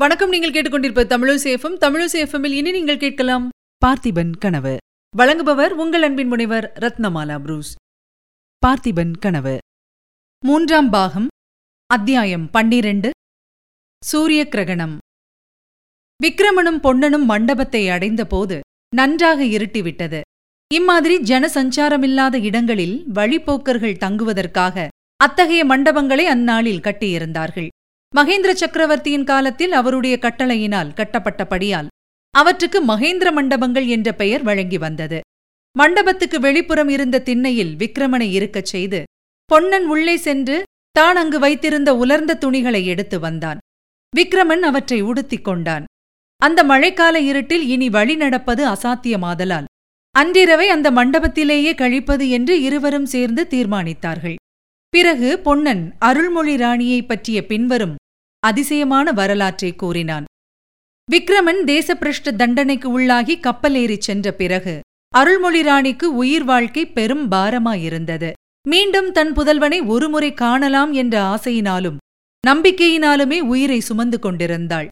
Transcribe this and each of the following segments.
வணக்கம். நீங்கள் கேட்டுக்கொண்டிருப்ப தமிழசேஃபம் தமிழசேஃபமில் இனி நீங்கள் கேட்கலாம் பார்த்திபன் கனவு. வழங்குபவர் உங்கள் அன்பின் முனைவர் ரத்னமாலா புரூஸ். பார்த்திபன் கனவு. மூன்றாம் பாகம் அத்தியாயம் பன்னிரண்டு சூரிய கிரகணம் விக்ரமனும் பொன்னனும் மண்டபத்தை அடைந்தபோது நன்றாக இருட்டிவிட்டது. இம்மாதிரி ஜனசஞ்சாரமில்லாத இடங்களில் வழிப்போக்கர்கள் தங்குவதற்காக அத்தகைய மண்டபங்களை அந்நாளில் கட்டியிருந்தார்கள். மகேந்திர சக்கரவர்த்தியின் காலத்தில் அவருடைய கட்டளையினால் கட்டப்பட்டபடியால் அவற்றுக்கு மகேந்திர மண்டபங்கள் என்ற பெயர் வழங்கி வந்தது. மண்டபத்துக்கு வெளிப்புறம் இருந்த திண்ணையில் விக்ரமனை இருக்கச் செய்து பொன்னன் உள்ளே சென்று தான் அங்கு வைத்திருந்த உலர்ந்த துணிகளை எடுத்து வந்தான். விக்ரமன் அவற்றை உடுத்திக் கொண்டான். அந்த மழைக்கால இருட்டில் இனி வழி நடப்பது அசாத்தியமாதலால் அன்றிரவை அந்த மண்டபத்திலேயே கழிப்பது என்று இருவரும் சேர்ந்து தீர்மானித்தார்கள். பிறகு பொன்னன் அருள்மொழி ராணியைப் பற்றிய பின்வரும் அதிசயமான வரலாற்றை கூறினான். விக்ரமன் தேசப்பிரஷ்ட தண்டனைக்கு உள்ளாகி கப்பலேறிச் சென்ற பிறகு அருள்மொழி ராணிக்கு உயிர் வாழ்க்கை பெரும் பாரமாயிருந்தது. மீண்டும் தன் புதல்வனை ஒருமுறை காணலாம் என்ற ஆசையினாலும் நம்பிக்கையினாலுமே உயிரை சுமந்து கொண்டிருந்தாள்.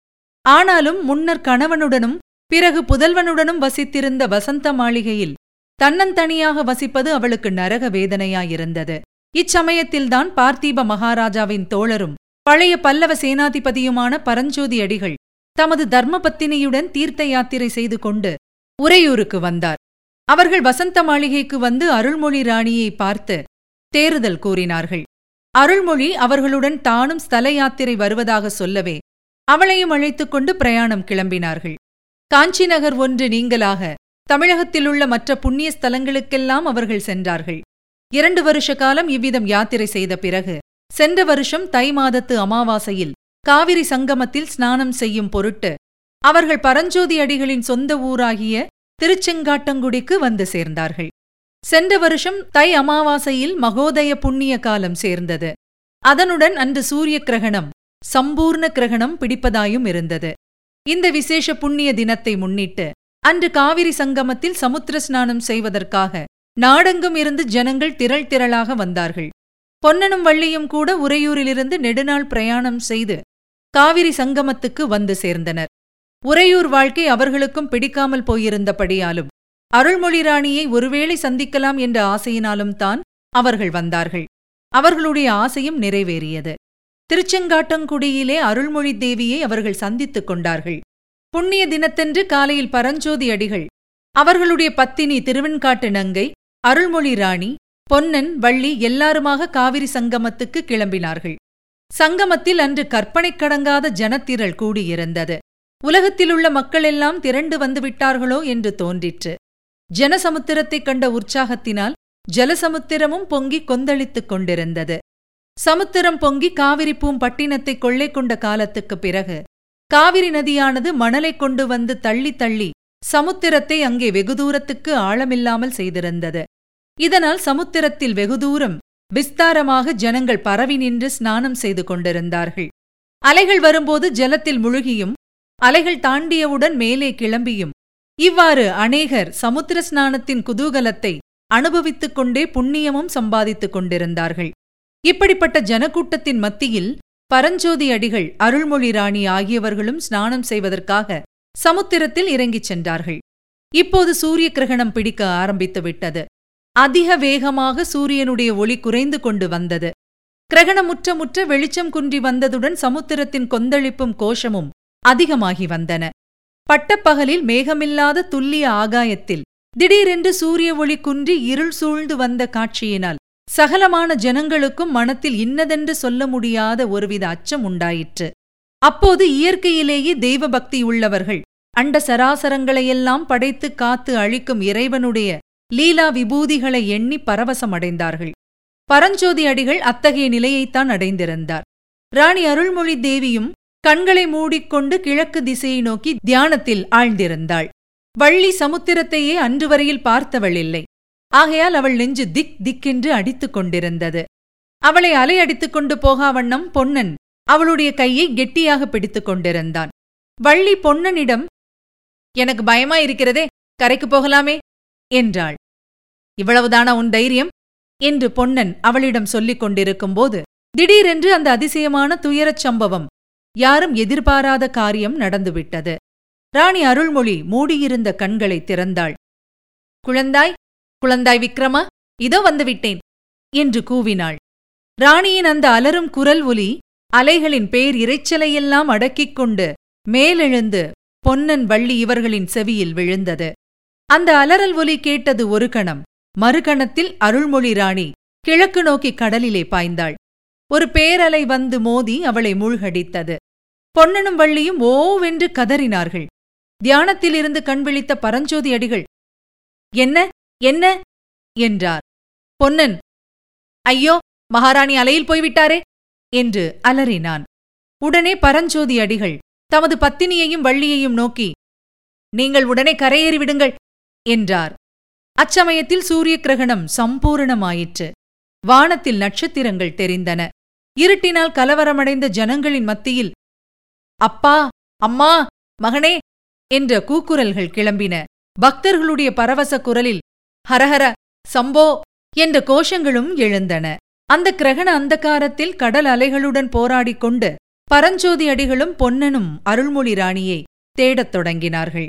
ஆனாலும் முன்னர் கணவனுடனும் பிறகு புதல்வனுடனும் வசித்திருந்த வசந்த மாளிகையில் தன்னந்தனியாக வசிப்பது அவளுக்கு நரக வேதனையாயிருந்தது. இச்சமயத்தில்தான் பார்த்தீப மகாராஜாவின் தோழரும் பழைய பல்லவ சேனாதிபதியுமான பரஞ்சோதி அடிகள் தமது தர்மபத்தினியுடன் தீர்த்த யாத்திரை செய்து கொண்டு உறையூருக்கு வந்தார். அவர்கள் வசந்த மாளிகைக்கு வந்து அருள்மொழி ராணியை பார்த்து தேறுதல் கூறினார்கள். அருள்மொழி அவர்களுடன் தானும் ஸ்தல யாத்திரை வருவதாக சொல்லவே அவளையும் அழைத்துக் கொண்டு பிரயாணம் கிளம்பினார்கள். காஞ்சி நகர் ஒன்று நீங்களாக தமிழகத்திலுள்ள மற்ற புண்ணிய ஸ்தலங்களுக்கெல்லாம் அவர்கள் சென்றார்கள். இரண்டு வருஷ காலம் இவ்விதம் யாத்திரை செய்த பிறகு சென்ற வருஷம் தை மாதத்து அமாவாசையில் காவிரி சங்கமத்தில் ஸ்நானம் செய்யும் பொருட்டு அவர்கள் பரஞ்சோதி அடிகளின் சொந்த ஊராகிய திருச்செங்காட்டங்குடிக்கு வந்து சேர்ந்தார்கள். சென்ற வருஷம் தை அமாவாசையில் மகோதய புண்ணிய காலம் சேர்ந்தது. அதனுடன் அன்று சூரிய கிரகணம் சம்பூர்ண கிரகணம் பிடிப்பதாயும் இருந்தது. இந்த விசேஷ புண்ணிய தினத்தை முன்னிட்டு அன்று காவிரி சங்கமத்தில் சமுத்திர ஸ்நானம் செய்வதற்காக நாடெங்கும் இருந்து ஜனங்கள் திரள் திரளாக வந்தார்கள். பொன்னனும் வள்ளியும் கூட உறையூரிலிருந்து நெடுநாள் பிரயாணம் செய்து காவிரி சங்கமத்துக்கு வந்து சேர்ந்தனர். உறையூர் வாழ்க்கை அவர்களுக்கும் பிடிக்காமல் போயிருந்தபடியாலும் அருள்மொழி ராணியை ஒருவேளை சந்திக்கலாம் என்ற ஆசையினாலும் தான் அவர்கள் வந்தார்கள். அவர்களுடைய ஆசையும் நிறைவேறியது. திருச்செங்காட்டங்குடியிலே அருள்மொழி தேவியை அவர்கள் சந்தித்துக் கொண்டார்கள். புண்ணிய தினத்தன்று காலையில் பரஞ்சோதி அடிகள் அவர்களுடைய பத்தினி திருவெண்காட்டு நங்கை அருள்மொழி ராணி பொன்னன் வள்ளி எல்லாருமாக காவிரி சங்கமத்துக்கு கிளம்பினார்கள். சங்கமத்தில் அன்று கற்பனை கடங்காத ஜனத்திரள் கூடியிருந்தது. உலகத்திலுள்ள மக்களெல்லாம் திரண்டு வந்துவிட்டார்களோ என்று தோன்றிற்று. ஜனசமுத்திரத்தைக் கண்ட உற்சாகத்தினால் ஜலசமுத்திரமும் பொங்கி கொந்தளித்துக் கொண்டிருந்தது. சமுத்திரம் பொங்கி காவிரி பூம்பட்டினத்தை கொள்ளை கொண்ட காலத்துக்குப் பிறகு காவிரி நதியானது மணலைக் கொண்டு வந்து தள்ளி தள்ளி சமுத்திரத்தை அங்கே வெகு தூரத்துக்கு ஆழமில்லாமல் செய்திருந்தது. இதனால் சமுத்திரத்தில் வெகு தூரம் விஸ்தாரமாக ஜனங்கள் பரவி நின்று ஸ்நானம் செய்து கொண்டிருந்தார்கள். அலைகள் வரும்போது ஜலத்தில் முழுகியும் அலைகள் தாண்டியவுடன் மேலே கிளம்பியும். இவ்வாறு அநேகர் சமுத்திர ஸ்நானத்தின் குதூகலத்தை அனுபவித்துக் கொண்டே புண்ணியமும் சம்பாதித்துக் கொண்டிருந்தார்கள். இப்படிப்பட்ட ஜனக்கூட்டத்தின் மத்தியில் பரஞ்சோதி அடிகள் அருள்மொழி ராணி ஆகியவர்களும் ஸ்நானம் செய்வதற்காக சமுத்திரத்தில் இறங்கிச் சென்றார்கள். இப்போது சூரிய கிரகணம் பிடிக்க ஆரம்பித்து விட்டது. அதிக வேகமாக சூரியனுடைய ஒளி குறைந்து கொண்டு வந்தது. கிரகணமுற்ற முற்ற வெளிச்சம் குன்றி வந்ததுடன் சமுத்திரத்தின் கொந்தளிப்பும் கோஷமும் அதிகமாகி வந்தன. பட்டப்பகலில் மேகமில்லாத துல்லிய ஆகாயத்தில் திடீரென்று சூரிய ஒளி குன்றி இருள் சூழ்ந்து வந்த காட்சியினால் சகலமான ஜனங்களுக்கும் மனத்தில் இன்னதென்று சொல்ல முடியாத ஒருவித அச்சம் உண்டாயிற்று. அப்போது இயற்கையிலேயே தெய்வ பக்தி உள்ளவர்கள் அண்ட சராசரங்களையெல்லாம் படைத்து காத்து அழிக்கும் இறைவனுடைய லீலா விபூதிகளை எண்ணி பரவசமடைந்தார்கள். பரஞ்சோதி அடிகள் அத்தகைய நிலையைத்தான் அடைந்திருந்தார். ராணி அருள்மொழி தேவியும் கண்களை மூடிக்கொண்டு கிழக்கு திசையை நோக்கி தியானத்தில் ஆழ்ந்திருந்தாள். வள்ளி சமுத்திரத்தையே அன்று வரையில் பார்த்தவள் இல்லை. ஆகையால் அவள் நெஞ்சு திக் திக்கென்று அடித்துக் கொண்டிருந்தது. அவளை அலை அடித்துக் கொண்டு போகாவண்ணம் பொன்னன் அவளுடைய கையை கெட்டியாக பிடித்துக் கொண்டிருந்தான். வள்ளி பொன்னனிடம் எனக்கு பயமா இருக்கிறதே கரைக்கு போகலாமே. என்றாள். இவ்வளவுதானா உன் தைரியம்? என்று பொன்னன் அவளிடம் சொல்லிக் கொண்டிருக்கும்போது திடீரென்று அந்த அதிசயமான துயரச் சம்பவம் யாரும் எதிர்பாராத காரியம் நடந்துவிட்டது. ராணி அருள்மொழி மூடியிருந்த கண்களை திறந்தாள். குழந்தாய் குழந்தாய் விக்ரமா இதோ வந்துவிட்டேன் என்று கூவினாள். ராணியின் அந்த அலரும் குரல் ஒலி அலைகளின் பேர் இரைச்சலையெல்லாம் அடக்கிக் கொண்டு மேலெழுந்து பொன்னன் வள்ளி இவர்களின் செவியில் விழுந்தது. அந்த அலறல் ஒலி கேட்டது ஒரு கணம். மறுகணத்தில் அருள்மொழி ராணி கிழக்கு நோக்கி கடலிலே பாய்ந்தாள். ஒரு பேரலை வந்து மோதி அவளை மூழ்கடித்தது. பொன்னனும் வள்ளியும் ஓவென்று கதறினார்கள். தியானத்திலிருந்து கண் விழித்த பரஞ்சோதி அடிகள் என்ன என்ன? என்றார். பொன்னன் ஐயோ மகாராணி அலையில் போய்விட்டாரே என்று அலறினான். உடனே பரஞ்சோதி அடிகள் தமது பத்தினியையும் வள்ளியையும் நோக்கி நீங்கள் உடனே கரையேறி விடுங்கள். என்றார். அச்சமயத்தில் சூரிய கிரகணம் சம்பூரணமாயிற்று. வானத்தில் நட்சத்திரங்கள் தெரிந்தன. இருட்டினால் கலவரமடைந்த ஜனங்களின் மத்தியில் அப்பா அம்மா மகனே என்ற கூக்குரல்கள் கிளம்பின. பக்தர்களுடைய பரவச குரலில் ஹரஹர சம்போ என்ற கோஷங்களும் எழுந்தன. அந்த கிரகண அந்தகாரத்தில் கடல் அலைகளுடன் போராடிக் கொண்டு பரஞ்சோதி அடிகளும் பொன்னனும் அருள்மொழி ராணியை தேடத் தொடங்கினார்கள்.